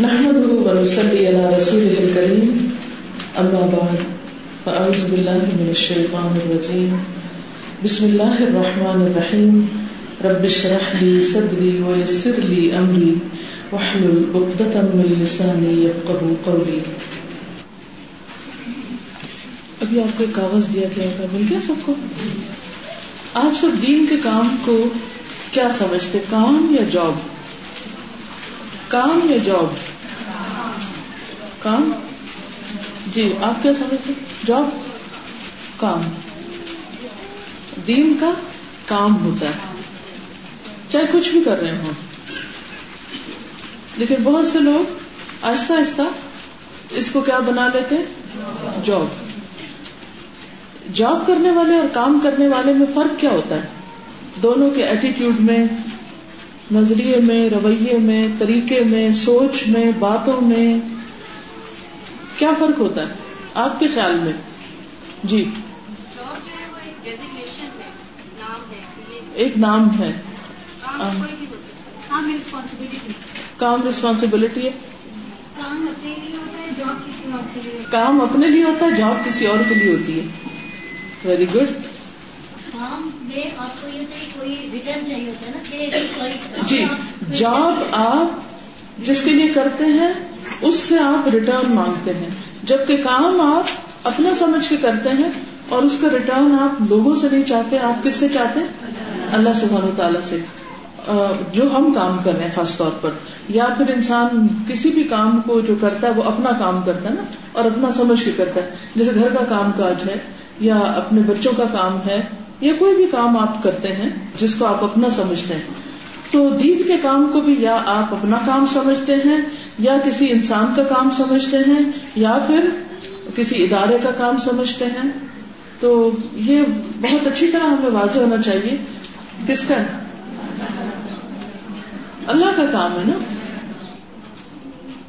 نحمده ونصلي على رسوله الكريم. أما بعد، فأعوذ بالله من الشيطان الرجيم. بسم الله الرحمن الرحيم. رب اشرح لي صدري ويسر لي أمري. واحلل عقدة من لساني يفقهوا قولي. ابھی آپ کو ایک کاغذ دیا گیا تھا، مل گیا سب کو؟ آپ سب دین کے کام کو کیا سمجھتے؟ کام یا جاب کام یا جاب کام؟ جی آپ کیا سمجھتے جاب کام۔ دین کا کام ہوتا ہے۔ چاہے کچھ بھی کر رہے ہوں۔ لیکن بہت سے لوگ آہستہ آہستہ اس کو کیا بنا لیتے جاب جاب کرنے والے اور کام کرنے والے میں فرق کیا ہوتا ہے؟ دونوں کے ایٹیٹیوڈ میں نظریے میں رویے میں طریقے میں سوچ میں باتوں میں۔ کیا فرق ہوتا ہے؟ آپ کے خیال میں؟ جی۔ ایک نام ہے کام ریسپانسبلٹی ہے۔ کام اپنے لیے ہوتا ہے جاب کسی اور کے لیے ہوتی ہے۔ ویری گڈ جی جاب آپ جس کے لیے کرتے ہیں اس سے آپ ریٹرن مانگتے ہیں۔ جبکہ کام آپ اپنا سمجھ کے کرتے ہیں اور اس کا ریٹرن آپ لوگوں سے نہیں چاہتے آپ کس سے چاہتے؟ ہیں اللہ سبحانہ تعالیٰ سے۔ جو ہم کام کر رہے ہیں خاص طور پر یا پھر انسان کسی بھی کام کو جو کرتا ہے وہ اپنا کام کرتا ہے نا اور اپنا سمجھ کے کرتا ہے۔ جیسے گھر کا کام کاج ہے یا اپنے بچوں کا کام ہے یا کوئی بھی کام آپ کرتے ہیں جس کو آپ اپنا سمجھتے ہیں۔ تو دین کے کام کو بھی یا آپ اپنا کام سمجھتے ہیں، یا کسی انسان کا کام سمجھتے ہیں، یا پھر کسی ادارے کا کام سمجھتے ہیں۔ تو یہ بہت اچھی طرح ہمیں واضح ہونا چاہیے۔ کس کا؟ اللہ کا کام ہے نا؟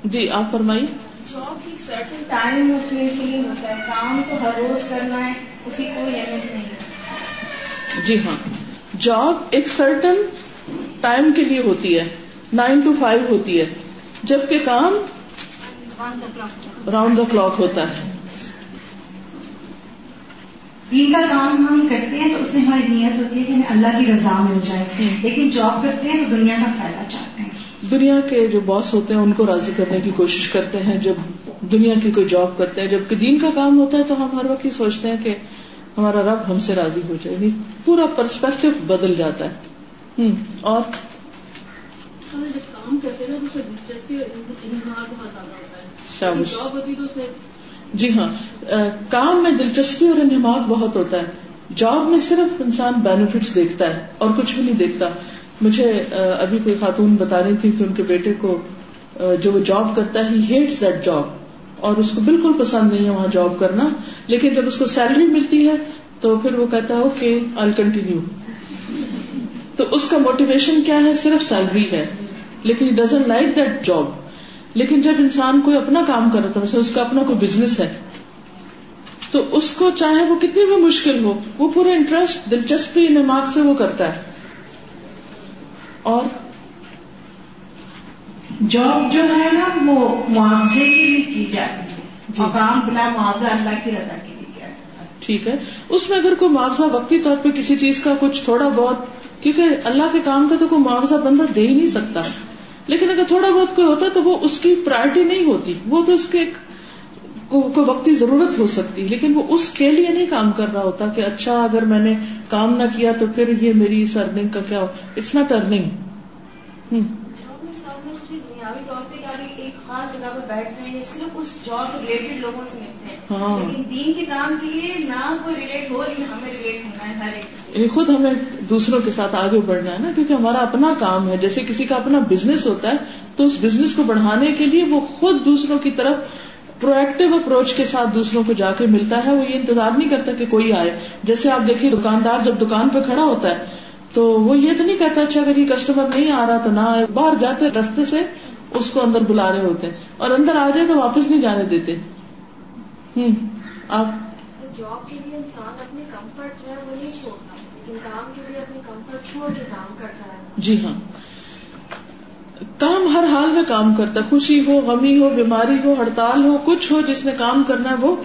جی آپ فرمائیے۔ جاب ایک سرٹن ٹائم ہوتا ہے، کام تو ہر روز کرنا ہے، اسی کوئی اہمیت نہیں۔ جی ہاں۔ جاب ایک سرٹن ٹائم کے لیے ہوتی ہے نائن ٹو فائیو ہوتی ہے جبکہ کام راؤنڈ دا کلاک ہوتا ہے۔ دین کا کام ہم کرتے ہیں تو اس میں ہماری نیت ہوتی ہے کہ ہمیں اللہ کی رضا مل جائے۔ لیکن جاب کرتے ہیں تو دنیا کا فائدہ چاہتے ہیں۔ دنیا کے جو باس ہوتے ہیں ان کو راضی کرنے کی کوشش کرتے ہیں۔ جب دنیا کی کوئی جاب کرتے ہیں جبکہ دین کا کام ہوتا ہے تو ہم ہر وقت یہ سوچتے ہیں کہ ہمارا رب ہم سے راضی ہو جائے گی۔ پورا پرسپیکٹو بدل جاتا ہے۔ ہوں اور؟ جی ہاں۔ کام میں دلچسپی اور انہماک بہت ہوتا ہے۔ جاب میں صرف انسان بینیفٹس دیکھتا ہے اور کچھ بھی نہیں دیکھتا۔ مجھے ابھی کوئی خاتون بتا رہی تھی کہ ان کے بیٹے کو جو وہ جاب کرتا ہے ہی ہیٹس دیٹ جاب اور اس کو بالکل پسند نہیں ہے وہاں جاب کرنا، لیکن جب اس کو سیلری ملتی ہے، تو پھر وہ کہتا ہے اوکے آئی کنٹینیو تو اس کا موٹیویشن کیا ہے؟ صرف سیلری ہے، لیکن ڈزنٹ لائک دیٹ جاب لیکن جب انسان کوئی اپنا کام کر رہا تھا اس کا اپنا کوئی بزنس ہے، تو اس کو چاہے وہ کتنی بھی مشکل ہو، وہ پورا انٹرسٹ دلچسپی نماغ سے وہ کرتا ہے۔ اور جاب جو ہے نا وہ معاوضے کی بھی کی جاتی ہے۔ کام بلا معاوضہ اللہ کی رضا کی بھی ٹھیک ہے۔ اس میں اگر کوئی معاوضہ وقتی طور پہ کسی چیز کا کچھ تھوڑا بہت کیونکہ اللہ کے کام کا تو کوئی معاوضہ بندہ دے ہی نہیں سکتا۔ لیکن اگر تھوڑا بہت کوئی ہوتا تو وہ اس کی پرائرٹی نہیں ہوتی۔ وہ تو اس کے کوئی وقتی ضرورت ہو سکتی۔ لیکن وہ اس کے لیے نہیں کام کر رہا ہوتا کہ اچھا اگر میں نے کام نہ کیا تو پھر یہ میری اس ارننگ کا کیا اٹس ناٹ ارننگ ایک خاص جگہ پہ بیٹھتے ہیں صرف اس جاب سے ریلیٹڈ لوگوں سے ملتے ہیں۔ لیکن دین کے کام کے لیے نہ کوئی ریلیٹ ہو لیکن ہمیں ریلیٹ ہونا ہے ہر ایک خود ہمیں دوسروں کے ساتھ آگے بڑھنا ہے نا کیونکہ ہمارا اپنا کام ہے۔ جیسے کسی کا اپنا بزنس ہوتا ہے تو اس بزنس کو بڑھانے کے لیے وہ خود دوسروں کی طرف پرو ایکٹیو اپروچ کے ساتھ دوسروں کو جا کے ملتا ہے۔ وہ یہ انتظار نہیں کرتا کہ کوئی آئے۔ جیسے آپ دیکھیے دکاندار جب دکان پہ کھڑا ہوتا ہے تو وہ یہ تو نہیں کہتا اچھا اگر یہ کسٹمر نہیں آ رہا تو نہ آئے۔ باہر جاتے رستے سے اس کو اندر بلا رہے ہوتے ہیں اور اندر آ جائے تو واپس نہیں جانے دیتے۔ ہوں آپ۔ جاب کے لیے انسان اپنے کمفرٹ جو ہے وہ نہیں چھوڑتا لیکن کام کے لیے اپنے کمفرٹ چھوڑ کے کام کرتا ہے۔ جی ہاں۔ کام ہر حال میں کام کرتا ہے۔ خوشی ہو غمی ہو بیماری ہو ہڑتال ہو کچھ ہو جس نے کام کرنا ہے وہ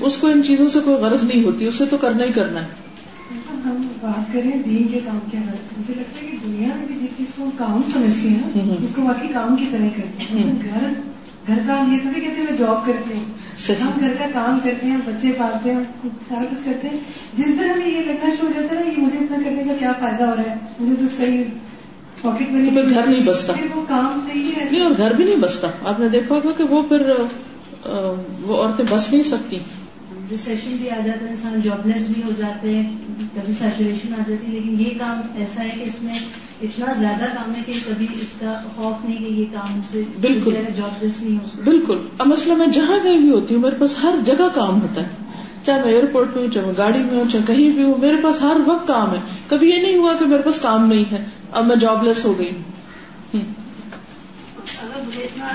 اس کو ان چیزوں سے کوئی غرض نہیں ہوتی اسے تو کرنا ہی کرنا ہے۔ ہم بات کریں دین کے کام کے حوالے سے مجھے لگتا ہے کہ دنیا میں بھی جس چیز کو ہم کام سمجھتے ہیں اس کو باقی کام کی طرح کرتے ہیں۔ گھر گھر کام یہ تھوڑی کہتے ہیں جاب کرتے ہیں۔ ہم گھر کا کام کرتے ہیں بچے پالتے ہیں سارا کچھ کرتے ہیں۔ جس دن ہمیں یہ لگنا شروع ہو جاتا ہے کہ مجھے اتنا کرنے کا کیا فائدہ ہو رہا ہے؟ مجھے تو صحیح پاکٹ میں گھر نہیں بستا۔ وہ کام صحیح ہے۔ نہیں اور گھر بھی نہیں بستا۔ آپ نے دیکھا ہوگا کہ وہ پھر وہ عورتیں بس نہیں سکتی۔ ریسیشن بھی آ جاتا ہے انسان جابلیس بھی ہو جاتے ہیں کبھی سیچوریشن آ جاتی ہے لیکن یہ کام ایسا ہے کہ اس میں اتنا زیادہ کام ہے کہ کبھی اس کا خوف نہیں کہ یہ کام سے بالکل۔ جابلیس نہیں ہو بالکل۔ اب مسئلہ میں جہاں کہیں بھی ہوتی ہوں میرے پاس ہر جگہ کام ہوتا ہے۔ چاہے میں ایئرپورٹ پہ ہوں چاہے میں گاڑی میں ہوں چاہے کہیں بھی ہوں میرے پاس ہر وقت کام ہے۔ کبھی یہ نہیں ہوا کہ میرے پاس کام نہیں ہے۔ اب میں جاب لیس ہو گئی ہوں۔ اگر مجھے اتنا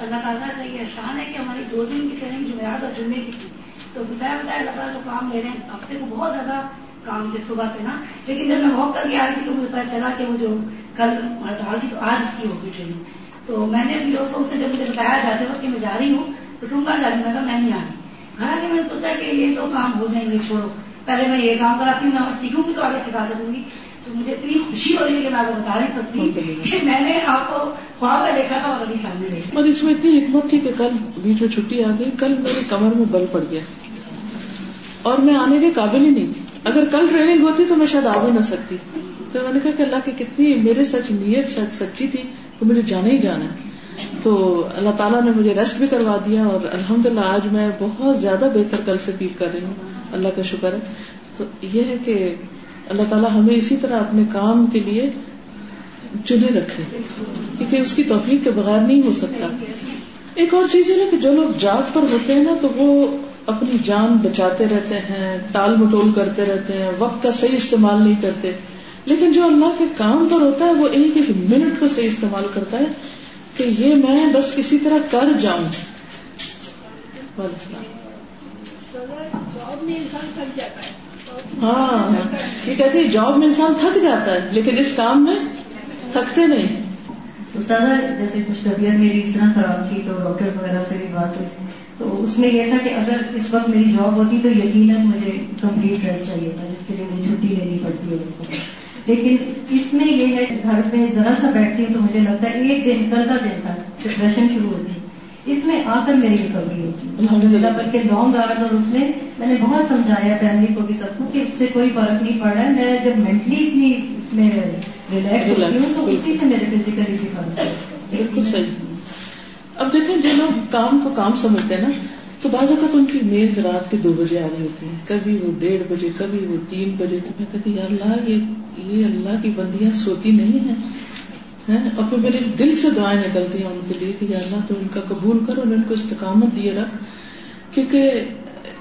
اللہ تعالیٰ کا یہ شان ہے کہ ہماری دو دن کی ٹریننگ جمعرات اور جمعے کی تھی۔ تو بتایا بتایا اللہ تعالیٰ جو کام لے رہے ہیں ہفتے کو بہت زیادہ کام تھے، صبح پہ نا۔ لیکن جب میں واک کر کے آ رہی تھی تو مجھے پتا چلا کہ وہ جو کل ہڑتال تھی تو آج اس کی ہوگی ٹریننگ تو میں نے اپنے دوستوں سے جب مجھے بتایا جاتے وقت کہ میں جا رہی ہوں، تو تم کہاں جا رہی میں میں نہیں آ رہی۔ گھر کے میں نے سوچا کہ یہ تو کام ہو جائیں گے، چھوڑو۔ پہلے میں یہ کام کراتی ہوں، میں سیکھوں گی تو آگے سکھا دوں گی۔ تو مجھے اتنی خوشی ہو رہی ہے کہ میں آپ کو بتا نہیں سکتی کہ میں نے آپ کو خواب میں دیکھا تھا اور ابھی سامنے دیکھا۔ اور اس میں اتنی حکمت تھی کہ کل بیچ میں چھٹی آ گئی کل میرے کمر میں بل پڑ گیا۔ اور میں آنے کے قابل ہی نہیں۔ تھی اگر کل ٹریننگ ہوتی تو میں شاید آ بھی نہ سکتی۔ تو میں نے کہا کہ اللہ کی کتنی میرے سچ نیت شاید سچی تھی تو مجھے جانا ہی جانا ہے۔ تو اللہ تعالیٰ نے مجھے ریسٹ بھی کروا دیا اور الحمد للہ آج میں بہت زیادہ بہتر کل سے فیل کر رہی ہوں۔ اللہ کا شکر ہے۔ تو یہ ہے کہ اللہ تعالیٰ ہمیں اسی طرح اپنے کام کے لیے چنے رکھے، کیونکہ اس کی توفیق کے بغیر نہیں ہو سکتا۔ ایک اور چیز ہے کہ جو لوگ جاگ پر ہوتے ہیں نا، تو وہ اپنی جان بچاتے رہتے ہیں، ٹال مٹول کرتے رہتے ہیں، وقت کا صحیح استعمال نہیں کرتے۔ لیکن جو اللہ کے کام پر ہوتا ہے، وہ ایک ایک منٹ کو صحیح استعمال کرتا ہے کہ یہ میں بس کسی طرح کر جاؤں۔ ہاں۔ یہ کہتی ہے جاب میں انسان تھک جاتا ہے، لیکن اس کام میں تھکتے نہیں۔ استاد جیسے کچھ طبیعت میری اس طرح خراب تھی تو ڈاکٹر وغیرہ سے بھی بات ہوئی۔ تو اس میں یہ تھا کہ اگر اس وقت میری جاب ہوتی تو یقیناً مجھے کمپلیٹ ریسٹ چاہیے تھا، جس کے لیے مجھے چھٹی لینی پڑتی ہے اس وقت۔ لیکن اس میں یہ ہے گھر پہ ذرا سا بیٹھتی ہوں تو مجھے لگتا ہے ایک دن، کل کا دن تھا ڈپریشن شروع ہوتی۔ اس میں آ کر میری ریکوری ہوتی الحمد للہ بلکہ لانگ آرز اور اس میں میں نے بہت سمجھایا فیملی کو بھی سب کو کہ اس سے کوئی فرق نہیں پڑ رہا ہے۔ میں جب مینٹلی اتنی اس میں ریلیکس ہوتی ہوں تو اسی سے میرے فزیکلی بھی فرق بالکل صحیح۔ اب دیکھیں جو لوگ کام کو کام سمجھتے ہیں نا تو بعض اوقات ان کی نیند رات کے دو بجے آ رہی ہوتی ہے۔ کبھی وہ ڈیڑھ بجے کبھی وہ تین بجے۔ تو میں کہتی اللہ یہ اللہ کی بندیاں سوتی نہیں ہیں۔ اور پھر میرے دل سے دعائیں نکلتی ہیں ان کے لیے کہ یا اللہ تو ان کا قبول کرو اور ان کو استقامت دیے رکھ، کیونکہ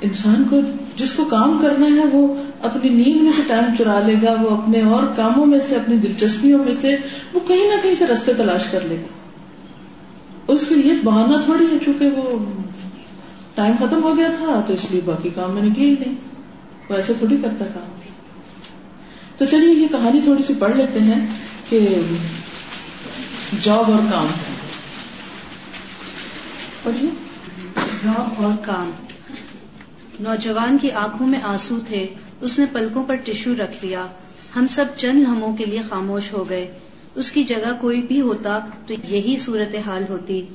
انسان کو جس کو کام کرنا ہے وہ اپنی نیند میں سے ٹائم چرا لے گا، وہ اپنے اور کاموں میں سے، اپنی دلچسپیوں میں سے، وہ کہیں نہ کہیں سے رستے تلاش کر لے گا۔ اس کے لیے بہانا تھوڑی ہے، چونکہ وہ ٹائم ختم ہو گیا تھا، تو اس لیے باقی کام میں نے کیا ہی نہیں۔ وہ ایسے تھوڑی کرتا کام تو چلیے، یہ کہانی تھوڑی سی پڑھ لیتے ہیں کہ جاب اور کام۔ جاب اور کام۔ نوجوان کی آنکھوں میں آنسو تھے۔ اس نے پلکوں پر ٹشو رکھ دیا۔ ہم سب چند لمحوں کے لیے خاموش ہو گئے۔ اس کی جگہ کوئی بھی ہوتا تو یہی صورت حال ہوتی۔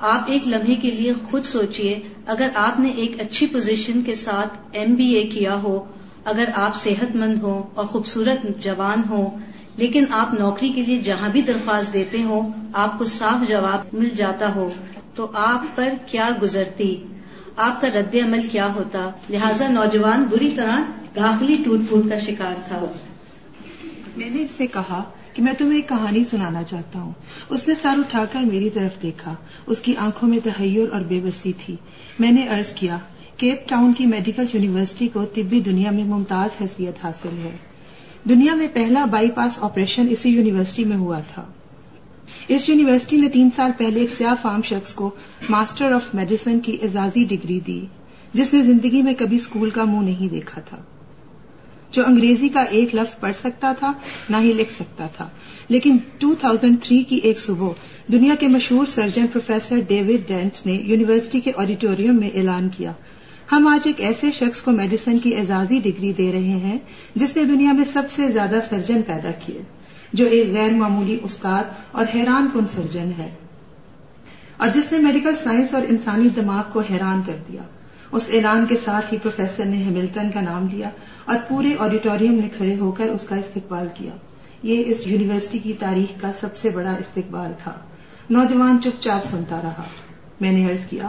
آپ ایک لمحے کے لیے خود سوچئے اگر آپ نے ایک اچھی پوزیشن کے ساتھ ایم بی اے کیا ہو اگر آپ صحت مند ہوں اور خوبصورت جوان ہوں، لیکن آپ نوکری کے لیے جہاں بھی درخواست دیتے ہو آپ کو صاف جواب مل جاتا ہو، تو آپ پر کیا گزرتی؟ آپ کا رد عمل کیا ہوتا؟ لہذا نوجوان بری طرح داخلی ٹوٹ پھوٹ کا شکار تھا۔ میں نے اس سے کہا کہ میں تمہیں ایک کہانی سنانا چاہتا ہوں۔ اس نے سر اٹھا کر میری طرف دیکھا۔ اس کی آنکھوں میں تحیر اور بے بسی تھی۔ میں نے عرض کیا کیپ ٹاؤن کی میڈیکل یونیورسٹی کو طبی دنیا میں ممتاز حیثیت حاصل ہے۔ دنیا میں پہلا بائی پاس آپریشن اسی یونیورسٹی میں ہوا تھا۔ اس یونیورسٹی نے تین سال پہلے ایک سیاہ فارم شخص کو ماسٹر آف میڈیسن کی اعزازی ڈگری دی، جس نے زندگی میں کبھی اسکول کا منہ نہیں دیکھا تھا۔ جو انگریزی کا ایک لفظ پڑھ سکتا تھا، نہ ہی لکھ سکتا تھا۔ لیکن 2003 کی ایک صبح دنیا کے مشہور سرجن پروفیسر ڈیوڈ ڈینٹ نے یونیورسٹی کے آڈیٹوریم میں اعلان کیا۔ ہم آج ایک ایسے شخص کو میڈیسن کی اعزازی ڈگری دے رہے ہیں جس نے دنیا میں سب سے زیادہ سرجن پیدا کیے، جو ایک غیر معمولی استاد اور حیران کن سرجن ہے اور جس نے میڈیکل سائنس اور انسانی دماغ کو حیران کر دیا۔ اس اعلان کے ساتھ ہی پروفیسر نے ہیملٹن کا نام لیا اور پورے آڈیٹوریم میں کھڑے ہو کر اس کا استقبال کیا۔ یہ اس یونیورسٹی کی تاریخ کا سب سے بڑا استقبال تھا۔ نوجوان چپ چاپ سنتا رہا۔ میں نے عرض کیا۔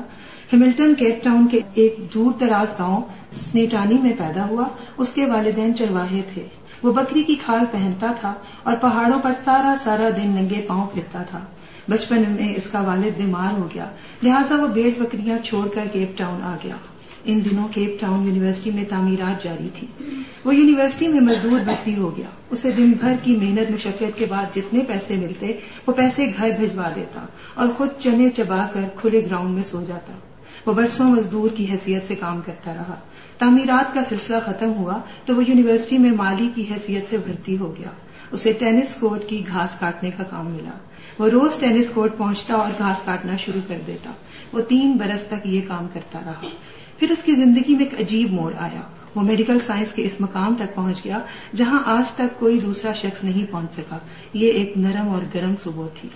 ہیملٹن کیپ ٹاؤن کے ایک دور دراز گاؤں سنیٹانی میں پیدا ہوا۔ اس کے والدین چرواہے تھے۔ وہ بکری کی کھال پہنتا تھا اور پہاڑوں پر سارا سارا دن ننگے پاؤں پھرتا تھا۔ بچپن میں اس کا والد بیمار ہو گیا۔ لہٰذا وہ بیٹ بکریاں چھوڑ کر کیپ ٹاؤن آ گیا۔ ان دنوں کیپ ٹاؤن یونیورسٹی میں تعمیرات جاری تھی۔ وہ یونیورسٹی میں مزدور بھرتی ہو گیا۔ اسے دن بھر کی محنت مشقت کے بعد جتنے پیسے ملتے، وہ پیسے گھر بھجوا دیتا اور خود چنے چبا کر کھلے گراؤنڈ میں سو جاتا۔ وہ برسوں مزدور کی حیثیت سے کام کرتا رہا۔ تعمیرات کا سلسلہ ختم ہوا تو وہ یونیورسٹی میں مالی کی حیثیت سے بھرتی ہو گیا۔ اسے ٹینس کورٹ کی گھاس کاٹنے کا کام ملا۔ وہ روز ٹینس کورٹ پہنچتا اور گھاس کاٹنا شروع کر دیتا۔ وہ تین برس تک یہ کام کرتا رہا۔ پھر اس کی زندگی میں ایک عجیب موڑ آیا۔ وہ میڈیکل سائنس کے اس مقام تک پہنچ گیا جہاں آج تک کوئی دوسرا شخص نہیں پہنچ سکا۔ یہ ایک نرم اور گرم صبح تھی۔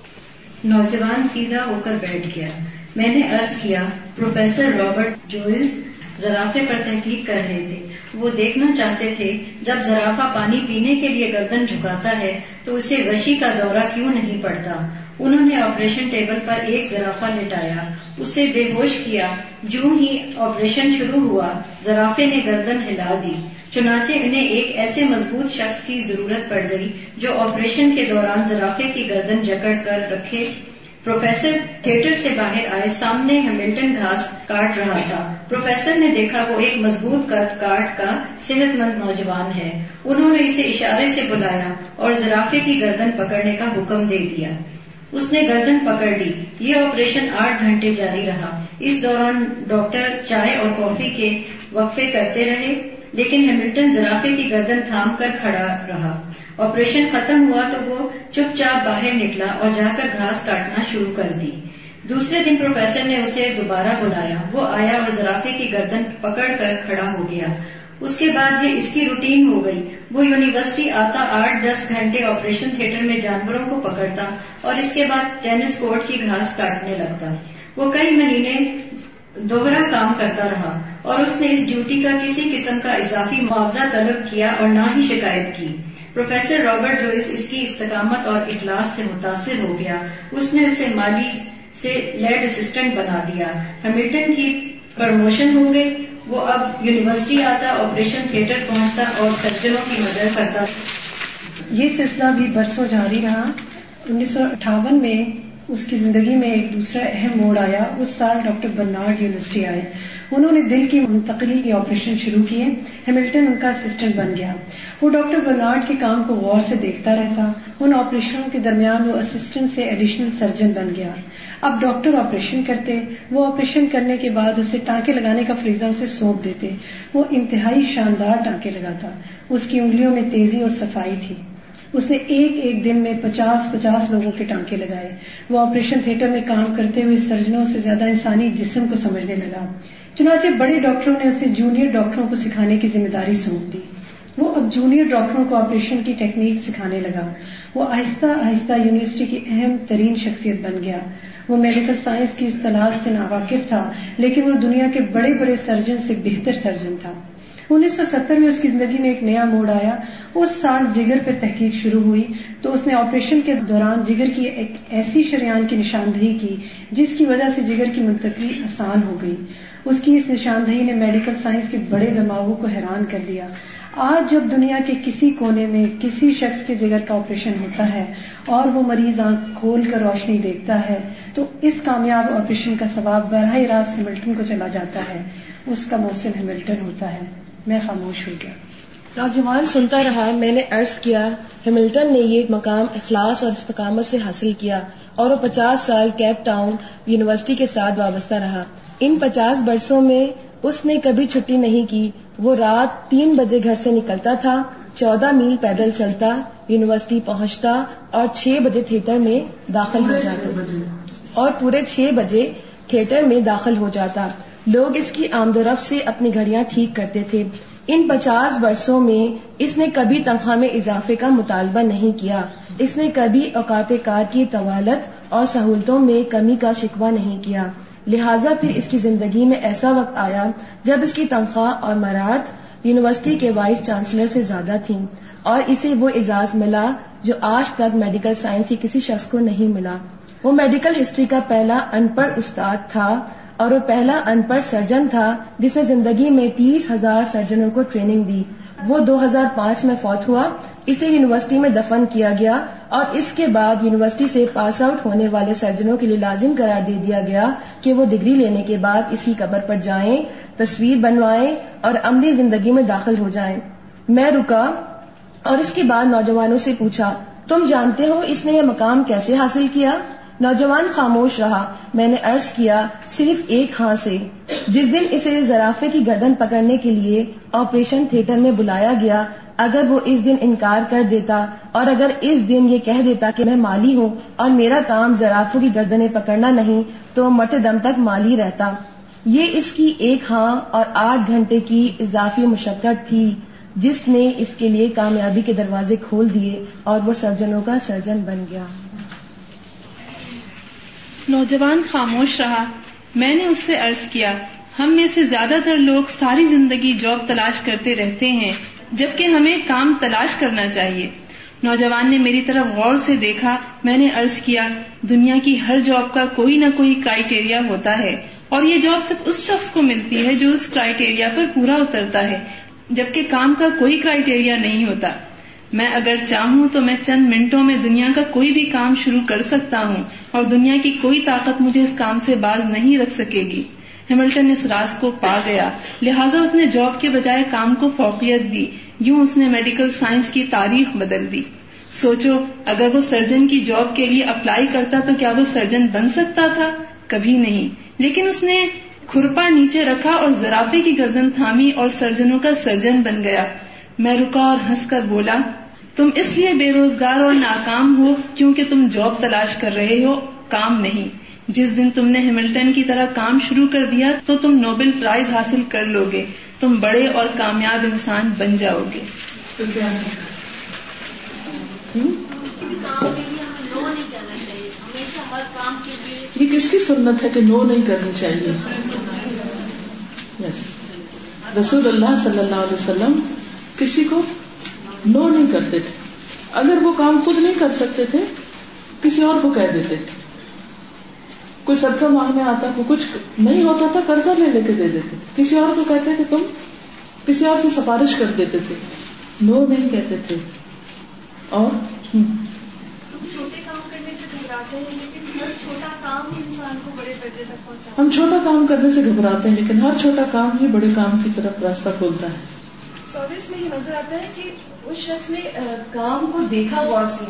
نوجوان سیدھا ہو کر بیٹھ گیا۔ میں نے عرض کیا، پروفیسر رابرٹ جوئز زرافے پر تحقیق کر رہے تھے۔ وہ دیکھنا چاہتے تھے، جب زرافہ پانی پینے کے لیے گردن جھکاتا ہے تو اسے وشی کا دورہ کیوں نہیں پڑتا؟ انہوں نے آپریشن ٹیبل پر ایک زرافہ لٹایا، اسے بے ہوش کیا۔ جو ہی آپریشن شروع ہوا زرافے نے گردن ہلا دی۔ چنانچہ انہیں ایک ایسے مضبوط شخص کی ضرورت پڑ گئی جو آپریشن کے دوران زرافے کی گردن جکڑ کر رکھے۔ پروفیسر تھیٹر سے باہر آئے، سامنے ہیملٹن گھاس کاٹ رہا تھا۔ پروفیسر نے دیکھا وہ ایک مضبوط قد کاٹ کا صحت مند نوجوان ہے۔ انہوں نے اسے اشارے سے بلایا اور زرافے کی گردن پکڑنے کا حکم دے دیا۔ اس نے گردن پکڑ لی۔ یہ آپریشن آٹھ گھنٹے جاری رہا۔ اس دوران ڈاکٹر چائے اور کافی کے وقفے کرتے رہے، لیکن ہیملٹن زرافے کی گردن تھام کر کھڑا رہا۔ آپریشن ختم ہوا تو وہ چپ چاپ باہر نکلا اور جا کر گھاس کاٹنا شروع کر دی۔ دوسرے دن پروفیسر نے اسے دوبارہ بلایا۔ وہ آیا اور زرافے کی گردن پکڑ کر کھڑا ہو گیا۔ اس کے بعد یہ اس کی روٹین ہو گئی۔ وہ یونیورسٹی آتا آٹھ دس گھنٹے آپریشن تھیٹر میں جانوروں کو پکڑتا اور اس کے بعد ٹینس کورٹ کی گھاس کاٹنے لگتا۔ وہ کئی مہینے دوہرا کام کرتا رہا اور اس نے اس ڈیوٹی کا کسی قسم کا اضافی معاوضہ طلب کیا اور نہ ہی شکایت کی۔ پروفیسر رابرٹ لوئس اس کی استقامت اور اخلاص سے متاثر ہو گیا۔ اس نے اسے مالی سے لیڈ اسسٹنٹ بنا دیا۔ ہیملٹن کی پروموشن ہو گئی۔ وہ اب یونیورسٹی آتا آپریشن تھیٹر پہنچتا اور سرجنوں کی مدد کرتا۔ یہ سلسلہ بھی برسوں جاری رہا۔ انیس سو اٹھاون میں اس کی زندگی میں ایک دوسرا اہم موڑ آیا۔ اس سال ڈاکٹر برنارڈ یونیورسٹی آئے۔ انہوں نے دل کی منتقلی کے آپریشن شروع کیے۔ ہیملٹن ان کا اسسٹنٹ بن گیا۔ وہ ڈاکٹر برنارڈ کے کام کو غور سے دیکھتا رہتا۔ ان آپریشنوں کے درمیان وہ اسسٹنٹ سے ایڈیشنل سرجن بن گیا۔ اب ڈاکٹر آپریشن کرتے۔ وہ آپریشن کرنے کے بعد اسے ٹانکے لگانے کا فریزر اسے سونپ دیتے۔ وہ انتہائی شاندار ٹانکے لگاتا۔ اس کی انگلیوں میں تیزی اور صفائی تھی۔ اس نے ایک ایک دن میں پچاس پچاس لوگوں کے ٹانکے لگائے۔ وہ آپریشن تھیٹر میں کام کرتے ہوئے سرجنوں سے زیادہ انسانی جسم کو سمجھنے لگا۔ چنانچہ بڑے ڈاکٹروں نے اسے جونیئر ڈاکٹروں کو سکھانے کی ذمہ داری سونپ دی۔ وہ اب جونیئر ڈاکٹروں کو آپریشن کی ٹیکنیک سکھانے لگا۔ وہ آہستہ آہستہ یونیورسٹی کی اہم ترین شخصیت بن گیا۔ وہ میڈیکل سائنس کی اصطلاح سے ناواقف تھا، لیکن وہ دنیا کے بڑے بڑے سرجن سے بہتر سرجن تھا۔ انیس سو ستر میں اس کی زندگی میں ایک نیا موڑ آیا۔ اس سال جگر پہ تحقیق شروع ہوئی تو اس نے آپریشن کے دوران جگر کی ایک ایسی شریان کی نشاندہی کی جس کی وجہ سے جگر کی منتقلی آسان ہو گئی۔ اس کی اس نشاندہی نے میڈیکل سائنس کے بڑے دماغوں کو حیران کر دیا۔ آج جب دنیا کے کسی کونے میں کسی شخص کے جگر کا آپریشن ہوتا ہے اور وہ مریض آنکھ کھول کر روشنی دیکھتا ہے تو اس کامیاب آپریشن کا ثواب براہ راست ہیملٹن کو چلا جاتا ہے۔ اس کا موسم ہیملٹن ہوتا ہے۔ میں خاموش ہو گیا۔ نوجوان سنتا رہا، میں نے عرض کیا، ہیملٹن نے یہ مقام اخلاص اور استقامت سے حاصل کیا اور وہ پچاس سال کیپ ٹاؤن یونیورسٹی کے ساتھ وابستہ رہا۔ ان پچاس برسوں میں اس نے کبھی چھٹی نہیں کی، وہ رات تین بجے گھر سے نکلتا تھا، چودہ میل پیدل چلتا، یونیورسٹی پہنچتا اور چھ بجے تھیٹر میں داخل ہو جاتا۔ اور پورے چھ بجے تھیٹر میں داخل ہو جاتا۔ لوگ اس کی آمد و رفت سے اپنی گھڑیاں ٹھیک کرتے تھے۔ ان پچاس برسوں میں اس نے کبھی تنخواہ میں اضافے کا مطالبہ نہیں کیا۔ اس نے کبھی اوقات کار کی طوالت اور سہولتوں میں کمی کا شکوہ نہیں کیا۔ لہٰذا پھر اس کی زندگی میں ایسا وقت آیا جب اس کی تنخواہ اور مراد یونیورسٹی کے وائس چانسلر سے زیادہ تھیں اور اسے وہ اعزاز ملا جو آج تک میڈیکل سائنس کی کسی شخص کو نہیں ملا۔ وہ میڈیکل ہسٹری کا پہلا ان پڑھ استاد تھا۔ اور وہ پہلا ان پڑھ سرجن تھا جس نے زندگی میں تیس ہزار سرجنوں کو ٹریننگ دی۔ وہ دو ہزار پانچ میں فوت ہوا۔ اسے یونیورسٹی میں دفن کیا گیا اور اس کے بعد یونیورسٹی سے پاس آؤٹ ہونے والے سرجنوں کے لیے لازم قرار دے دیا گیا کہ وہ ڈگری لینے کے بعد اسی قبر پر جائیں، تصویر بنوائیں اور عملی زندگی میں داخل ہو جائیں۔ میں رکا اور اس کے بعد نوجوانوں سے پوچھا، تم جانتے ہو اس نے یہ مقام کیسے حاصل کیا؟ نوجوان خاموش رہا۔ میں نے عرض کیا، صرف ایک ہاں سے۔ جس دن اسے زرافے کی گردن پکڑنے کے لیے آپریشن تھیٹر میں بلایا گیا، اگر وہ اس دن انکار کر دیتا اور اگر اس دن یہ کہہ دیتا کہ میں مالی ہوں اور میرا کام زرافوں کی گردنیں پکڑنا نہیں، تو مرتے دم تک مالی رہتا۔ یہ اس کی ایک ہاں اور آٹھ گھنٹے کی اضافی مشقت تھی، جس نے اس کے لیے کامیابی کے دروازے کھول دیے اور وہ سرجنوں کا سرجن بن گیا۔ نوجوان خاموش رہا۔ میں نے اس سے عرض کیا، ہم میں سے زیادہ تر لوگ ساری زندگی جاب تلاش کرتے رہتے ہیں، جبکہ ہمیں کام تلاش کرنا چاہیے۔ نوجوان نے میری طرف غور سے دیکھا، میں نے عرض کیا، دنیا کی ہر جاب کا کوئی نہ کوئی کرائٹیریا ہوتا ہے، اور یہ جاب صرف اس شخص کو ملتی ہے جو اس کرائٹیریا پر پورا اترتا ہے، جبکہ کام کا کوئی کرائٹیریا نہیں ہوتا۔ میں اگر چاہوں تو میں چند منٹوں میں دنیا کا کوئی بھی کام شروع کر سکتا ہوں اور دنیا کی کوئی طاقت مجھے اس کام سے باز نہیں رکھ سکے گی۔ ہیملٹن اس راز کو پا گیا۔ لہٰذا اس نے جاب کے بجائے کام کو فوقیت دی۔ یوں اس نے میڈیکل سائنس کی تاریخ بدل دی۔ سوچو، اگر وہ سرجن کی جاب کے لیے اپلائی کرتا تو کیا وہ سرجن بن سکتا تھا؟ کبھی نہیں۔ لیکن اس نے کھرپا نیچے رکھا اور زرافے کی گردن تھامی اور سرجنوں کا سرجن بن گیا۔ میں رکا اور ہنس کر بولا، تم اس لیے بے روزگار اور ناکام ہو کیونکہ تم جاب تلاش کر رہے ہو، کام نہیں. جس دن تم نے ہیملٹن کی طرح کام شروع کر دیا، تو تم نوبل پرائز حاصل کر لو گے تم بڑے اور کامیاب انسان بن جاؤ گے یہ کس کی سنت ہے کہ نو نہیں کرنی چاہیے؟ رسول اللہ صلی اللہ علیہ وسلم کسی کو نو نہیں کرتے تھے۔ اگر وہ کام خود نہیں کر سکتے تھے کسی اور کو کہہ دیتے۔ تھے کوئی صدقہ مانگنے آتا کو کچھ نہیں ہوتا تھا قرضہ لے لے کے دے دیتے۔ کسی اور کو کہتے تھے تم کسی اور سے سفارش کر دیتے تھے۔ نو نہیں کہتے تھے۔ اور؟ چھوٹے کام کرنے سے گھبراتے ہیں لیکن ہر چھوٹا کام ہی انسان کو بڑے درجے تک پہنچا ہم چھوٹا کام کرنے سے گھبراتے ہیں لیکن ہر چھوٹا کام ہی بڑے کام کی طرف راستہ کھولتا ہے۔ سروس میں یہ نظر آتا ہے کہ اس شخص نے کام کو دیکھا غور سے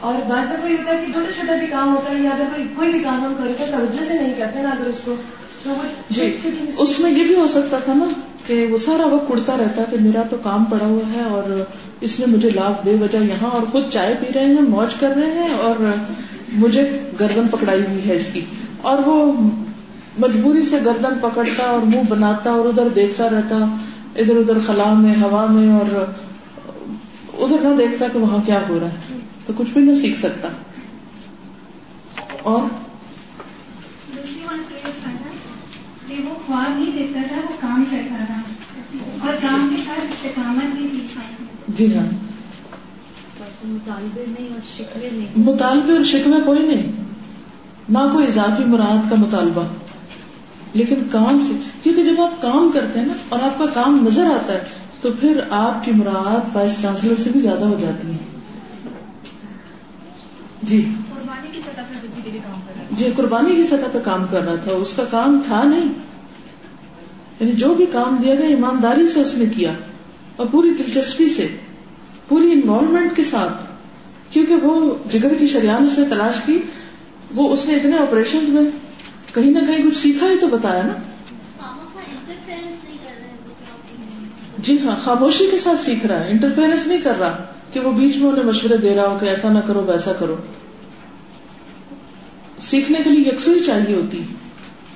اور بات میں کوئی ہوتا ہے کہ چھوٹا چھوٹا بھی کام ہوتا ہے یا اگر کوئی کوئی بھی کام ہم کرے تو توجہ سے نہیں کرتے نا اگر اس کو۔ تو وہ جی اس میں یہ بھی ہو سکتا تھا نا کہ وہ سارا وقت اڑتا رہتا کہ میرا تو کام پڑا ہوا ہے اور اس نے مجھے لاکھ بے وجہ یہاں اور خود چائے پی رہے ہیں موج کر رہے ہیں اور مجھے گردن پکڑائی ہوئی ہے اس کی۔ اور وہ مجبوری سے گردن پکڑتا اور منہ بناتا اور ادھر دیکھتا رہتا۔ ادھر ادھر خلا میں ہوا میں اور ادھر نہ دیکھتا کہ وہاں کیا ہو رہا ہے۔ تو کچھ بھی نہ سیکھ سکتا۔ اور؟ دوسری بات کہ وہ خواب نہیں دیکھتا تھا وہ کام کرتا تھا۔ اور کام کے ساتھ استقامت بھی تھی۔ جی ہاں۔ مطالبے نہیں اور شکوے نہیں۔ مطالبے اور شکوے کوئی نہیں۔ نہ کوئی اضافی مراد کا مطالبہ۔ لیکن کام سے کیونکہ جب آپ کام کرتے ہیں نا اور آپ کا کام نظر آتا ہے تو پھر آپ کی مراد وائس چانسلر سے بھی زیادہ ہو جاتی ہے جی۔ قربانی کی سطح پر بیسیکلی کام کر رہا جی قربانی کی سطح پہ کام کر رہا تھا۔ اس کا کام تھا نہیں۔ یعنی جو بھی کام دیا گیا ایمانداری سے اس نے کیا۔ اور پوری دلچسپی سے پوری انوالومنٹ کے ساتھ۔ کیونکہ وہ جگر کی شریان اس نے تلاش کی وہ اس نے اتنے آپریشن میں کہیں نہ کہیں کچھ سیکھا ہی تو بتایا نا۔ جی ہاں خاموشی کے ساتھ سیکھ رہا ہے انٹرفیئرنس نہیں کر رہا کہ وہ بیچ میں انہیں مشورے دے رہا ہو کہ ایسا نہ کرو، ویسا کرو۔ سیکھنے کے لیے یکسوئی چاہیے ہوتی۔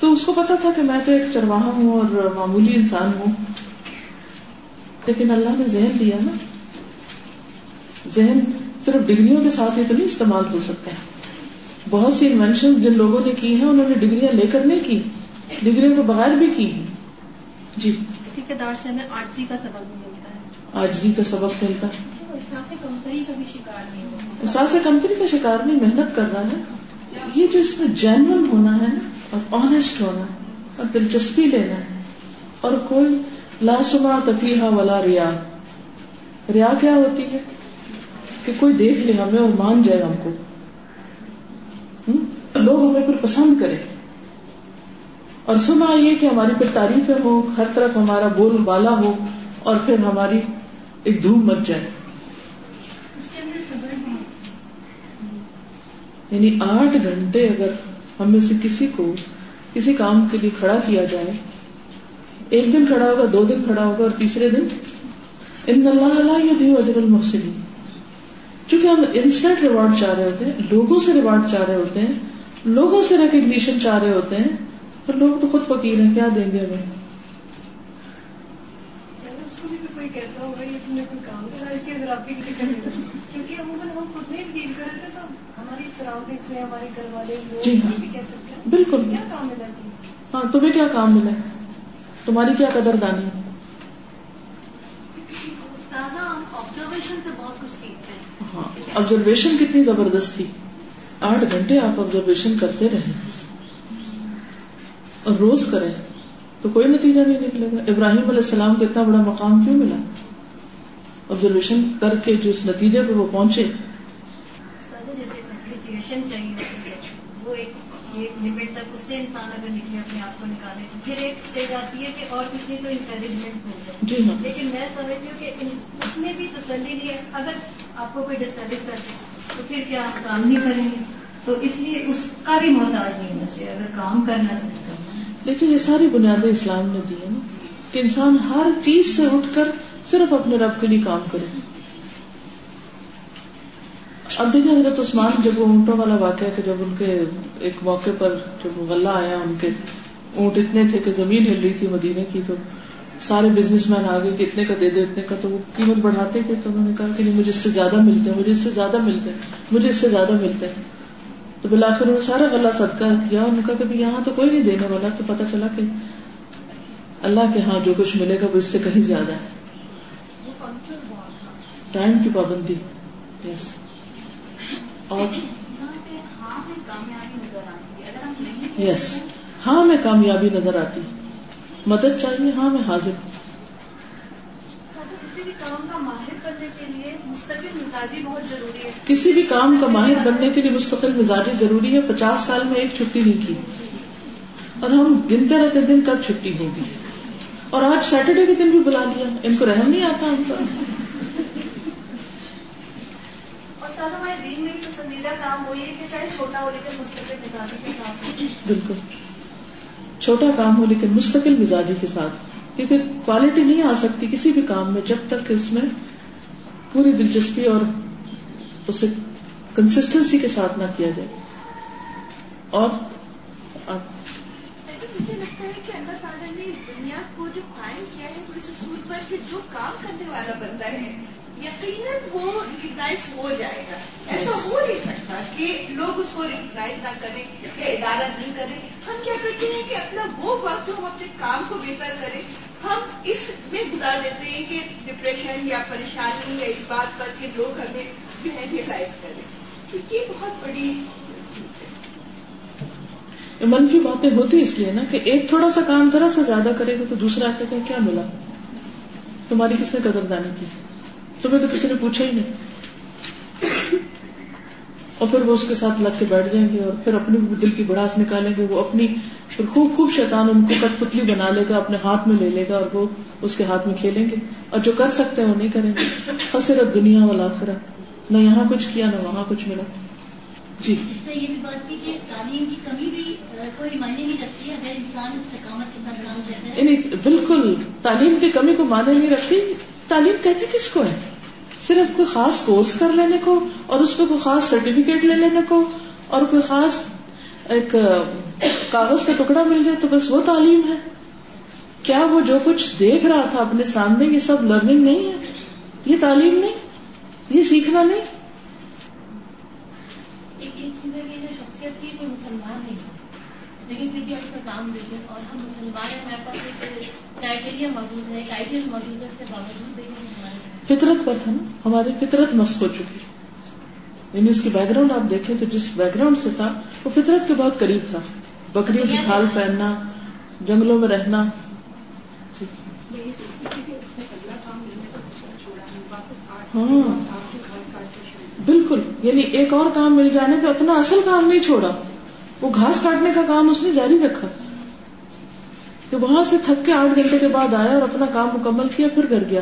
تو اس کو پتا تھا کہ میں تو ایک چرواہا ہوں اور معمولی انسان ہوں۔ لیکن اللہ نے ذہن دیا نا۔ ذہن صرف ڈگریوں کے ساتھ ہی تو نہیں استعمال ہو سکتا۔ ہے بہت سی انوینشن جن لوگوں نے کی ہیں انہوں نے ڈگریاں لے کر نہیں کی ڈگریوں کے بغیر بھی کی جی۔ ٹھیکار سے ہمیں کا سبق ملتا ہے۔ آجزی کا سبق ملتا ہے۔ کمپنی کا شکار نہیں ہوتا احساس کمپنی کا شکار نہیں محنت کر رہا ہے یہ جو اس میں جینون ہونا ہے اور آنےسٹ ہونا ہے اور دلچسپی لینا ہے۔ اور کوئی لاسما تفیحہ ولا ریا۔ ریا کیا ہوتی ہے؟ کہ کوئی دیکھ لے ہمیں اور مان جائے ہم کو۔ لوگ ہمیں پھر پسند کرے اور سنا یہ کہ ہماری پھر تعریفیں ہو ہر طرف ہمارا بول بالا ہو اور پھر ہماری ایک دھوم مچ جائے۔ یعنی آٹھ گھنٹے اگر ہم میں سے کسی کو کسی کام کے لیے کھڑا کیا جائے ایک دن کھڑا ہوگا دو دن کھڑا ہوگا اور تیسرے دن؟ ان اللہ اللہ اجر المحسنین۔ چونکہ ہم انسٹنٹ ریوارڈ چاہ رہے ہوتے ہیں لوگوں سے ریوارڈ چاہ رہے ہوتے ہیں لوگوں سے ریکگنیشن چاہ رہے ہوتے ہیں اور لوگ تو خود فقیر ہیں کیا دیں گے ہمیں؟ جی ہاں۔ بالکل۔ ہاں تمہیں کیا کام ملا؟ تمہاری کیا قدر دانی ہاں۔ آبزرویشن کتنی زبردست تھی۔ آٹھ گھنٹے آپ آبزرویشن کرتے رہے۔ اور روز کریں تو کوئی نتیجہ نہیں نکلے گا۔ ابراہیم علیہ السلام کو اتنا بڑا مقام کیوں ملا؟ آبزرویشن کر کے جو اس نتیجے پہ وہ پہنچے۔ وہ ایک لمٹ تک اس سے انسان اگر نکلے اپنے آپ کو نکالے پھر ایک اسٹیج آتی ہے کہ اور کچھ نہیں تو انکریجمنٹ ہو جائے۔ جی ہاں۔ لیکن میں سمجھتی ہوں کہ اس میں بھی تسلی نہیں ہے۔ اگر آپ کو کوئی ڈسکریج کر تو پھر کیا کام نہیں کریں گے؟ تو اس لیے اس کا بھی محتاج نہیں ہونا چاہیے۔ اگر کام کرنا ہے لیکن یہ ساری بنیادیں اسلام نے دی ہے نا کہ انسان ہر چیز سے اٹھ کر صرف اپنے رب کے لیے کام کرے۔ اب دیکھیں حضرت عثمان جب وہ اونٹوں والا واقعہ کہ جب ان کے ایک موقع پر جب غلہ آیا ان کے اونٹ اتنے تھے کہ زمین ہل رہی تھی مدینے کی تو سارے بزنس مین آگے کہ اتنے کا دے دو اتنے کا تو وہ قیمت بڑھاتے تھے تو انہوں نے کہا کہ نہیں مجھے اس سے زیادہ ملتے ہیں مجھے اس سے زیادہ ملتے ہیں مجھے اس سے زیادہ ملتے ہیں۔ تو بلاخر انہوں نے سارا غلہ صدقہ کیا انہوں نے کہا کہ یہاں تو کوئی نہیں دینے والا تو پتا چلا کہ اللہ کے ہاں جو کچھ ملے گا وہ اس سے کہیں زیادہ ہے۔ ٹائم کی پابندی۔ یس اور یس ہاں میں کامیابی نظر آتی مدد چاہیے ہاں میں حاضر ہوں۔ کسی بھی کام کا ماہر بننے کے لیے مستقل مزاجی ضروری ہے۔ پچاس سال میں ایک چھٹی نہیں کی۔ اور ہم گنتے رہتے دن کب چھٹی ہوگی۔ اور آج سیٹرڈے کے دن بھی بلا لیا۔ ان کو رحم نہیں آتا ہم کا ہمارے دین میں بھی پسندیدہ کام وہی ہے کہ چاہے چھوٹا ہو لیکن مستقل مزاجی کے ساتھ بالکل۔ چھوٹا کام ہو لیکن مستقل مزاجی کے ساتھ۔ کیونکہ کوالٹی نہیں آ سکتی کسی بھی کام میں جب تک اس میں پوری دلچسپی اور اسے کنسٹینسی کے ساتھ نہ کیا جائے۔ اور مجھے لگتا ہے کہ اللہ تعالیٰ نے دنیا کو جو قائم کیا ہے اس اصول پر کہ جو کام کرنے والا بندہ ہے۔ یقیناً وہ ریکگنائز ہو جائے گا۔ ایسا ہو نہیں سکتا کہ لوگ اس کو ریکگنائز نہ کریں یا ادارہ نہیں کریں۔ ہم کیا کرتے ہیں کہ اپنا وہ وقت ہم اپنے کام کو بہتر کریں۔ ہم اس میں گزار دیتے ہیں کہ ڈپریشن یا پریشانی یا اس بات پر کہ لوگ ہمیں جو ہے ریئلائز کریں۔ تو یہ بہت بڑی منفی باتیں ہوتی اس لیے نا کہ ایک تھوڑا سا کام ذرا سا زیادہ کرے گا تو دوسرا کہتے ہیں کیا ملا؟ تمہاری کس نے قدردانی کی؟ تمہیں تو کسی نے پوچھا ہی نہیں۔ اور پھر وہ اس کے ساتھ لگ کے بیٹھ جائیں گے اور پھر اپنی دل کی بڑاس نکالیں گے وہ اپنی پھر خوب خوب شیطان ان کو کٹ پتلی بنا لے گا اپنے ہاتھ میں لے لے گا اور وہ اس کے ہاتھ میں کھیلیں گے۔ اور جو کر سکتے ہیں وہ نہیں کریں گے۔ حسرت دنیا والا آخرا نہ یہاں کچھ کیا نہ وہاں کچھ ملا۔ جی۔ اس نے یہ بھی بات کی کہ تعلیم کی کمی بھی کوئی معنی نہیں رکھتی اگر انسان استقامت کے ساتھ کام کرتا ہے۔ بالکل۔ تعلیم کی کمی کو معنی نہیں رکھتی۔ تعلیم کہتے کس کو ہے؟ صرف کوئی خاص کورس کر لینے کو اور اس پہ کوئی خاص سرٹیفکیٹ لے لینے کو اور کوئی خاص ایک کاغذ کا ٹکڑا مل جائے تو بس وہ تعلیم ہے۔ کیا وہ جو کچھ دیکھ رہا تھا اپنے سامنے یہ سب لرننگ نہیں ہے؟ یہ تعلیم نہیں؟ یہ سیکھنا نہیں؟ شخصیت کی کوئی مسلمان نہیں لیکن پھر بھی اس کا کام دیکھیں اور ہم مسلمان ہیں ہمارے پاس ایک کرائٹیریا موجود ہے ایک آئیڈیل موجود ہے اس کے باوجود دیکھیں فطرت پر تھا نا، ہماری فطرت مست ہو چکی۔ یعنی اس کی بیک گراؤنڈ آپ دیکھیں تو جس بیک گراؤنڈ سے تھا، وہ فطرت کے بہت قریب تھا۔ بکریوں کی کھال پہننا، جنگلوں میں رہنا۔ جی۔ ہاں۔ بالکل۔ یعنی ایک اور کام مل جانے پہ اپنا اصل کام نہیں چھوڑا۔ وہ گھاس کاٹنے کا کام اس نے جاری رکھا۔ کہ وہاں سے تھک کے آٹھ گھنٹے کے بعد آیا اور اپنا کام مکمل کیا، پھر گھر گیا۔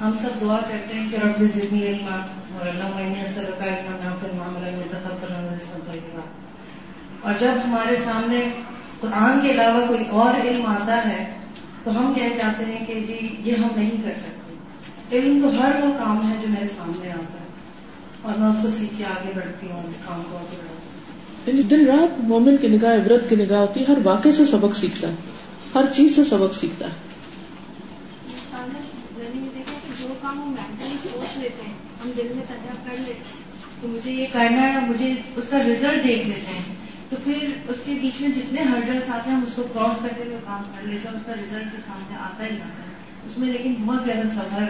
ہم سب دعا کرتے ہیں کہ رب زدنی علما اور اللہ اور جب ہمارے سامنے قرآن کے علاوہ کوئی اور علم آتا ہے، تو ہم کہہ جاتے ہیں کہ جی یہ ہم نہیں کر سکتے۔ علم تو ہر وہ کام ہے جو میرے سامنے آتا ہے۔ اور میں اس کو سیکھ کے آگے بڑھتی ہوں اس کام کو آگے بڑھتی ہوں یعنی دن رات مومن کی نگاہ عبرت کی نگاہ ہوتی ہے ہر واقعے سے سبق سیکھتا ہے ہر چیز سے سبق سیکھتا ہے۔ جو کام ہم مینٹلی سوچ لیتے ہیں ہم دل میں تجربہ کر لیتے ہیں تو مجھے یہ کرنا ہے مجھے اس کا ریزلٹ دیکھ لیتے ہیں۔ تو پھر اس کے بیچ میں جتنے ہرڈلس آتے ہیں ہم اس کو کراس کرتے ہوئے کام کر لیتے ہیں اس کا ریزلٹ کے سامنے آتا ہی آتا ہے اس میں لیکن بہت زیادہ سفر۔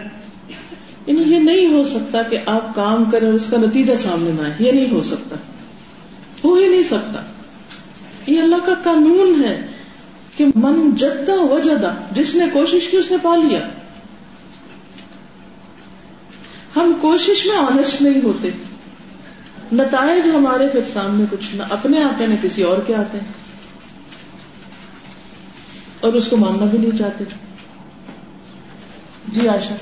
یعنی یہ نہیں ہو سکتا کہ آپ کام کریں اس کا نتیجہ سامنے نہ آئے، یہ نہیں ہو سکتا۔ ہو ہی نہیں سکتا۔ یہ اللہ کا قانون ہے کہ من جدا وجدا جس نے کوشش کی اس نے پا لیا۔ ہم کوشش میں آنےسٹ نہیں ہوتے۔ نتائج ہمارے پھر سامنے کچھ نہ، اپنے آتے نہ کسی اور کے آتے ہیں۔ اور اس کو ماننا بھی نہیں چاہتے۔ جی آشا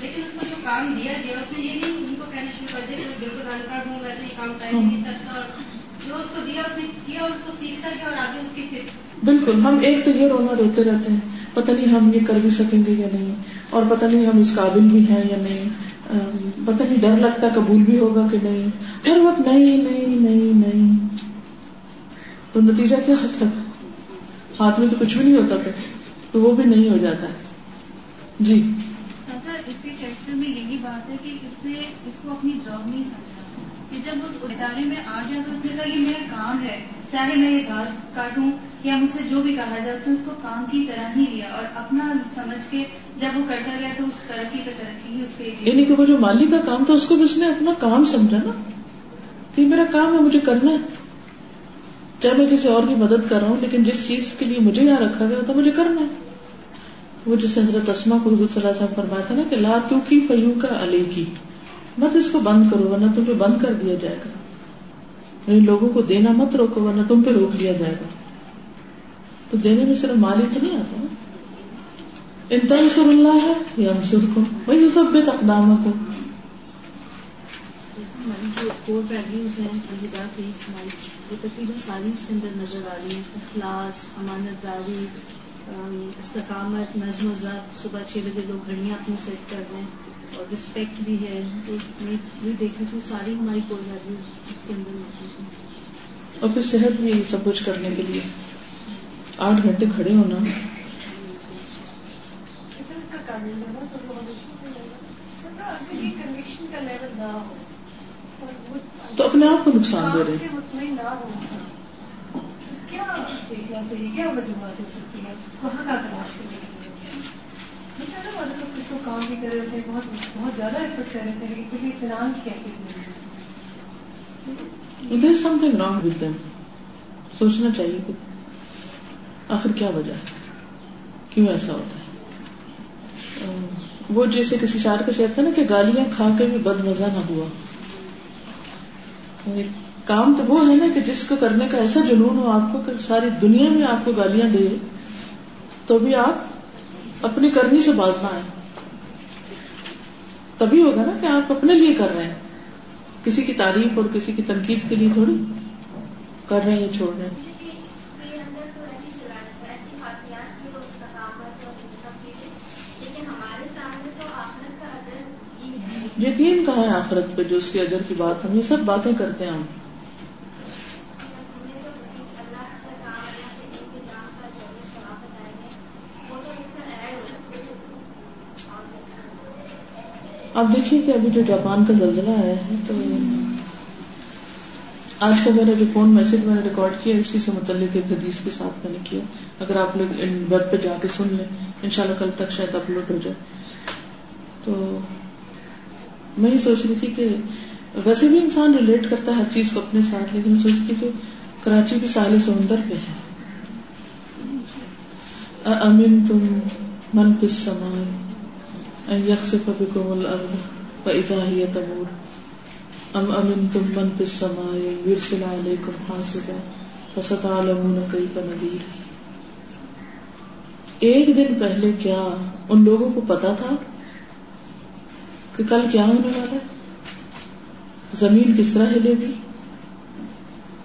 لیکن اس کو جو کام دیا گیا اس نے یہ نہیں ان کو کہنا شروع کر دیا کہ بالکل ان پڑھ ہوں میں تو یہ کام کر نہیں سکتا۔ اور جو اس کو دیا اس نے کیا اس کو سیکھتا گیا اور آگے اس کی پھر بالکل ہم ایک تو یہ رونا روتے رہتے ہیں۔ پتہ نہیں ہم یہ کر بھی سکیں گے یا نہیں۔ اور پتہ نہیں ہم اس قابل بھی ہیں یا نہیں۔ پتہ نہیں ڈر لگتا قبول بھی ہوگا کہ نہیں۔ ہر وقت نہیں نہیں نہیں نہیں۔ تو نتیجہ کیا ہوتا ہاتھ میں تو کچھ بھی نہیں ہوتا پھر تو وہ بھی نہیں ہو جاتا۔ جی۔ اسی فیکٹر میں یہی بات ہے کہ اس نے اس کو اپنی جاب نہیں سمجھا۔ کہ جب اس ادارے میں آ گیا تو اس نے کہا یہ میرا کام ہے چاہے میں یہ گھاس کاٹوں یا مجھ سے جو بھی کہا جائے اس نے اس کو کام کی طرح ہی لیا اور اپنا سمجھ کے جب وہ کرتا گیا تو اس ترقی پہ ترقی ہی اس کے یعنی کہ وہ جو مالی کا کام تھا اس کو بھی اس نے اپنا کام سمجھا نا۔ کہ میرا کام ہے مجھے کرنا ہے۔ چاہے میں کسی اور کی مدد کر رہا ہوں، لیکن جس چیز کے لیے مجھے یہاں رکھا گیا تھا، مجھے کرنا ہے۔ وہ جس حضرت اسما کو حضرت صلی اللہ علیہ وسلم فرمایا تھا نا کہ لا تو کی فیو کا علی کی مت اس کو بند کرو، ورنہ تم پہ بند کر دیا جائے گا۔ یعنی لوگوں کو دینا مت روکو، ورنہ تم پہ روک دیا جائے گا۔ تو دینے میں صرف مال ہی تو نہیں آتا ان اللہ ہے یا انصر کو وہی سب بے تقدام کو ہماری جو کور ویلیوز ہیں ہماری وہ تقریباً ساری اس کے اندر نظر آ رہی ہیں۔ اخلاص امانت داری استقامت نظم و ضبط صبح چھ بجے لوگ گھڑیاں اپنی سیٹ کر دیں اور رسپیکٹ بھی ہے۔ تو میں یہ دیکھ رہی تھی ساری ہماری کور ویلیوز اس کے اندر موجود ہیں۔ اور پھر صحت بھی سب کچھ کرنے کے لیے۔ آٹھ گھنٹے کھڑے ہونا۔ چاہیے کیا وجوہات ہو سکتی ہے؟ کہاں کا تلاش کرنے کو کام بھی کر رہے تھے بہت زیادہ ایفرٹ کر رہے سوچنا چاہیے کہ آخر کیا وجہ ہے؟ کیوں ایسا ہوتا ہے؟ وہ جیسے کسی شار کا شعر تھا نا کہ گالیاں کھا کے بھی بد مزہ نہ ہوا۔ کام تو وہ ہے نا کہ جس کو کرنے کا ایسا جنون ہو، آپ کو کہ ساری دنیا میں آپ کو گالیاں دے، تو بھی آپ اپنی کرنی سے باز نہ آئے تبھی ہوگا نا کہ آپ اپنے لیے کر رہے ہیں۔ کسی کی تعریف اور کسی کی تنقید کے لیے تھوڑی کر رہے ہیں، چھوڑ رہے ہیں۔ یقین کہاں ہے آخرت پہ جو اس کے اجر کی بات ہم یہ سب باتیں کرتے ہیں ہم؟ آپ دیکھیے کہ ابھی جو جاپان کا زلزلہ آیا ہے تو آج کا میرا جو فون میسج میں نے ریکارڈ کیا اسی سے متعلق ایک حدیث کے ساتھ میں نے کیا۔ اگر آپ لوگ ویب پہ جا کے سن لیں ان شاء اللہ کل تک شاید اپلوڈ ہو جائے۔ تو میں یہ سوچ رہی تھی کہ ویسے بھی انسان ریلیٹ کرتا ہے ہر چیز کو اپنے ساتھ، لیکن سوچتی کہ کراچی بھی ساحل سمندر پہ ہے۔ امین تم من پس سمائے یکسف بکم الارض فاذا هي تمور۔ ام امنتم من في السماء يرسل عليكم حاصبا فستعلمون كيف نذير۔ ایک دن پہلے کیا ان لوگوں کو پتا تھا کہ کل کیا ہونے والا زمین کس طرح ہلے گی؟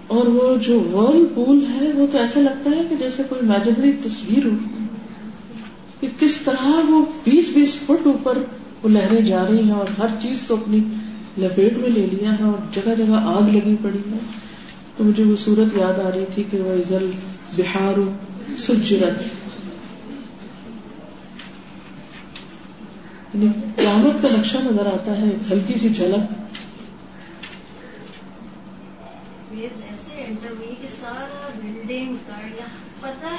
اور وہ جو ورل پول ہے، وہ تو ایسا لگتا ہے کہ جیسے کوئی امیجنری تصویر ہو۔ کہ کس طرح وہ بیس بیس فٹ اوپر وہ لہریں جا رہی ہیں اور ہر چیز کو اپنی لپیٹ میں لے لیا ہے اور جگہ جگہ آگ لگی پڑی ہے۔ تو مجھے وہ صورت یاد آ رہی تھی کہ وہ ازل بہار سجرت۔ یعنی قیامت کا نقشہ نظر آتا ہے ہلکی سی جھلک۔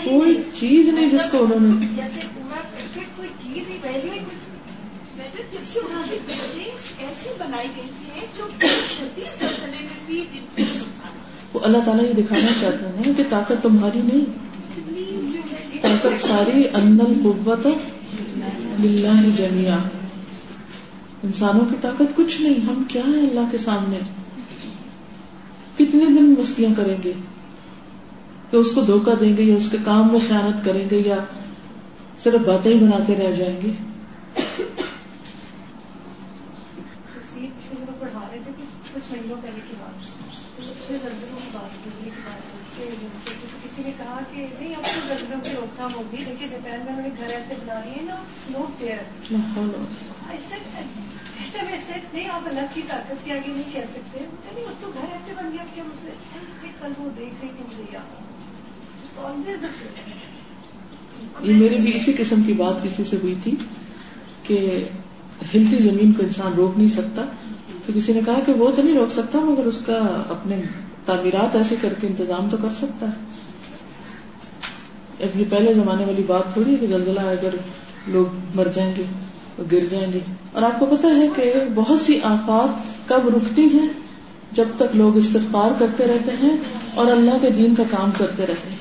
کوئی چیز نہیں جس کو انہوں نے جن وہ اللہ تعالیٰ یہ دکھانا چاہتے ہیں کہ طاقت تمہاری نہیں۔ طاقت ساری اندل قوت للہ جمیا انسانوں کی طاقت کچھ نہیں، ہم کیا ہیں اللہ کے سامنے؟ کتنے دن مستیاں کریں گے؟ کہ اس کو دھوکہ دیں گے، یا اس کے کام میں خیانت کریں گے، یا صرف باتیں ہی بناتے رہ جائیں گے؟ کچھ مہینوں پہلے کی بات۔ کسی نے کہا کہ نہیں اب تو زلزلوں کی روک تھام ہوگی دیکھیے جاپان میں نے گھر ایسے بنا لیے نا سنو فیئر نہیں آپ الگ کی طاقت کے آگے نہیں کہہ سکتے۔ نہیں اب تو گھر ایسے بن گیا کہ مجھے کل وہ دیکھ رہی کہ مجھے یاد یہ میری بھی اسی قسم کی بات کسی سے ہوئی تھی کہ ہلتی زمین کو انسان روک نہیں سکتا۔ تو کسی نے کہا کہ وہ تو نہیں روک سکتا، مگر اس کا اپنے تعمیرات ایسے کر کے انتظام تو کر سکتا ہے۔ اب یہ پہلے زمانے والی بات تھوڑی ہے کہ زلزلہ اگر لوگ مر جائیں گے، گر جائیں گے۔ اور آپ کو پتا ہے کہ بہت سی آفات کب رکتی ہیں؟ جب تک لوگ استغفار کرتے رہتے ہیں اور اللہ کے دین کا کام کرتے رہتے ہیں۔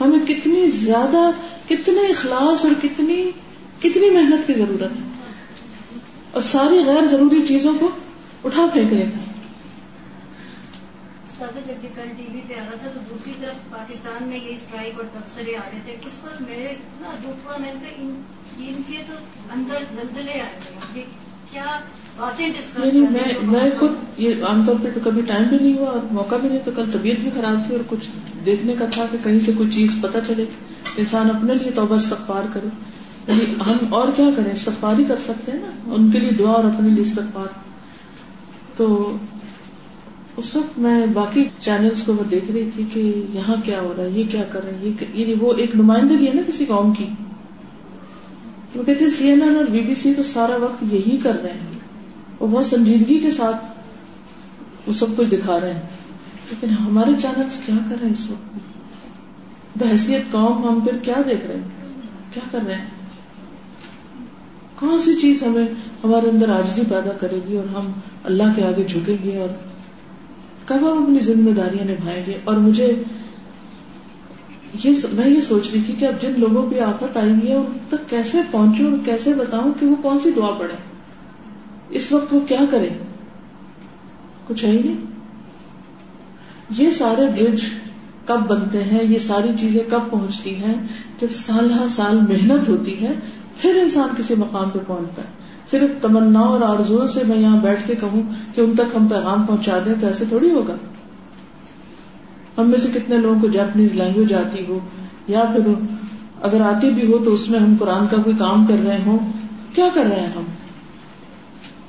ہمیں کتنی زیادہ، کتنے اخلاص اور کتنی کتنی محنت کی ضرورت ہے۔ اور ساری غیر ضروری چیزوں کو اٹھا پھینکنے کا جب یہ کل ٹی وی پہ آ رہا تھا تو دوسری طرف پاکستان میں یہ اسٹرائک اور تبصرے آ رہے تھے۔ اس پر میرے اتنا دکھ ہوا میں ان کے تو اندر زلزلے آ رہے کیا باتیں ڈسکس میں میں خود یہ عام طور پہ تو کبھی ٹائم بھی نہیں ہوا اور موقع بھی نہیں تو کل طبیعت بھی خراب تھی اور کچھ دیکھنے کا تھا کہ کہیں سے کوئی چیز پتہ چلے انسان اپنے لیے توبہ استغفار کرے۔ یعنی ہم اور کیا کریں؟ استغفار ہی کر سکتے ہیں نا؟ ان کے لیے دعا اور اپنے لیے استغفار۔ تو اس وقت میں باقی چینلز کو وہ دیکھ رہی تھی کہ یہاں کیا ہو رہا ہے، یہ کیا کر رہے ہیں یعنی وہ ایک نمائندگی ہے نا کسی قوم کی۔ وہ کہتے سی این این اور بی بی سی تو سارا وقت یہی کر رہے ہیں۔ وہ بہت سنجیدگی کے ساتھ وہ سب کچھ دکھا رہے ہیں۔ لیکن ہمارے چینلز کیا کر رہے ہیں اس وقت؟ بحثیت قوم ہم پھر کیا دیکھ رہے ہیں؟ کیا کر رہے ہیں؟ کون سی چیز ہمیں ہمارے اندر آجزی پیدا کرے گی اور ہم اللہ کے آگے جھکیں گے اور کب ہم اپنی ذمہ داریاں نبھائیں گے؟ اور مجھے یہ میں یہ سوچ رہی تھی کہ اب جن لوگوں پہ آفت آئی ہوئی ہے ان تک کیسے پہنچوں اور کیسے بتاؤں کہ وہ کون سی دعا پڑے اس وقت وہ کیا کرے کچھ ہے ہی نہیں۔ یہ سارے برج کب بنتے ہیں؟ یہ ساری چیزیں کب پہنچتی ہیں؟ جب سال ہر سال محنت ہوتی ہے پھر انسان کسی مقام پہ پہنچتا ہے۔ صرف تمنا اور آرزو سے میں یہاں بیٹھ کے کہوں کہ ان تک ہم پیغام پہنچا دیں تو ایسے تھوڑی ہوگا۔ ہم میں سے کتنے لوگوں کو جاپنیز لینگویج آتی ہو یا پھر اگر آتی بھی ہو تو اس میں ہم قرآن کا کوئی کام کر رہے ہوں۔ کیا کر رہے ہیں ہم؟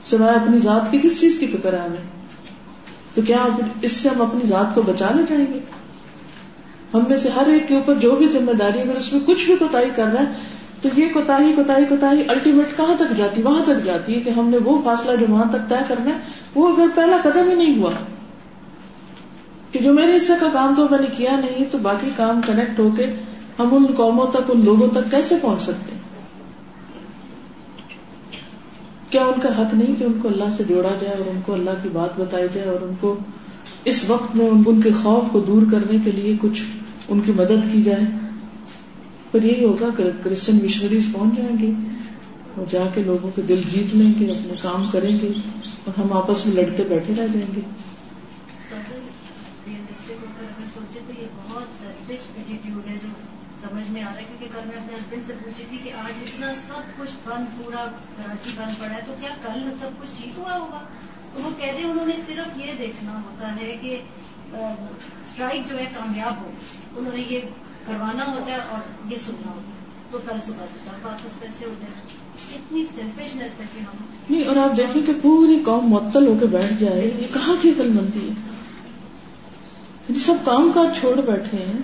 سوائے اپنی ذات کی کس چیز کی فکر ہے ہمیں؟ تو کیا اس سے ہم اپنی ذات کو بچانا چاہیں گے؟ ہم میں سے ہر ایک کے اوپر جو بھی ذمہ داری اگر اس میں کچھ بھی کوتا کر رہا ہے تو یہ کوتا کوتا کوتا الٹیمیٹ کہاں تک جاتی؟ وہاں تک جاتی ہے کہ ہم نے وہ فاصلہ جو وہاں تک طے کرنا ہے، وہ اگر پہلا قدم ہی نہیں ہوا کہ جو میرے حصے کا کام تو میں نے کیا، نہیں تو باقی کام کنیکٹ ہو کے ہم ان قوموں تک، ان لوگوں تک کیسے پہنچ سکتے؟ کیا ان کا حق نہیں کہ ان کو اللہ سے جوڑا جائے اور ان کو اللہ کی بات بتائی جائے اور ان کو اس وقت میں ان کے خوف کو دور کرنے کے لیے کچھ ان کی مدد کی جائے؟ پھر یہی ہوگا کہ کرسچن مشنریز پہنچ جائیں گے اور جا کے لوگوں کے دل جیت لیں گے اپنے کام کریں گے اور ہم آپس میں لڑتے بیٹھے رہ جائیں گے۔ سمجھ میں آ رہا ہے کیونکہ کل میں اپنے ہسبینڈ سے پوچھی تھی کہ آج اتنا سب کچھ بند پورا کراچی بند پڑا ہے تو کیا کل سب کچھ ٹھیک ہوا ہوگا؟ تو وہ کہہ رہے انہوں نے صرف یہ دیکھنا ہوتا ہے کہ اسٹرائک جو ہے کامیاب ہو۔ انہوں نے یہ کروانا ہوتا ہے اور یہ سننا ہوتا ہے۔ تو کل صبح سے واپس کیسے ہو جائے اتنی ہے کہ ہم۔ نہیں، اور آپ دیکھیں کہ پوری قوم معطل ہو کے بیٹھ جائے، یہ کہاں کی عقل مندی ہے؟ یعنی سب کام کاج چھوڑ بیٹھے ہیں۔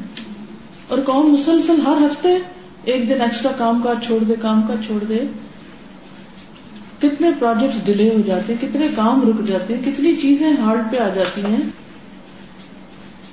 اور قوم مسلسل ہر ہفتے ایک دن ایکسٹرا کام کاج چھوڑ دے، کام کاج چھوڑ دے۔ کتنے پروجیکٹ ڈیلے ہو جاتے ہیں، کتنے کام رک جاتے ہیں، کتنی چیزیں ہارڈ پہ آ جاتی ہیں۔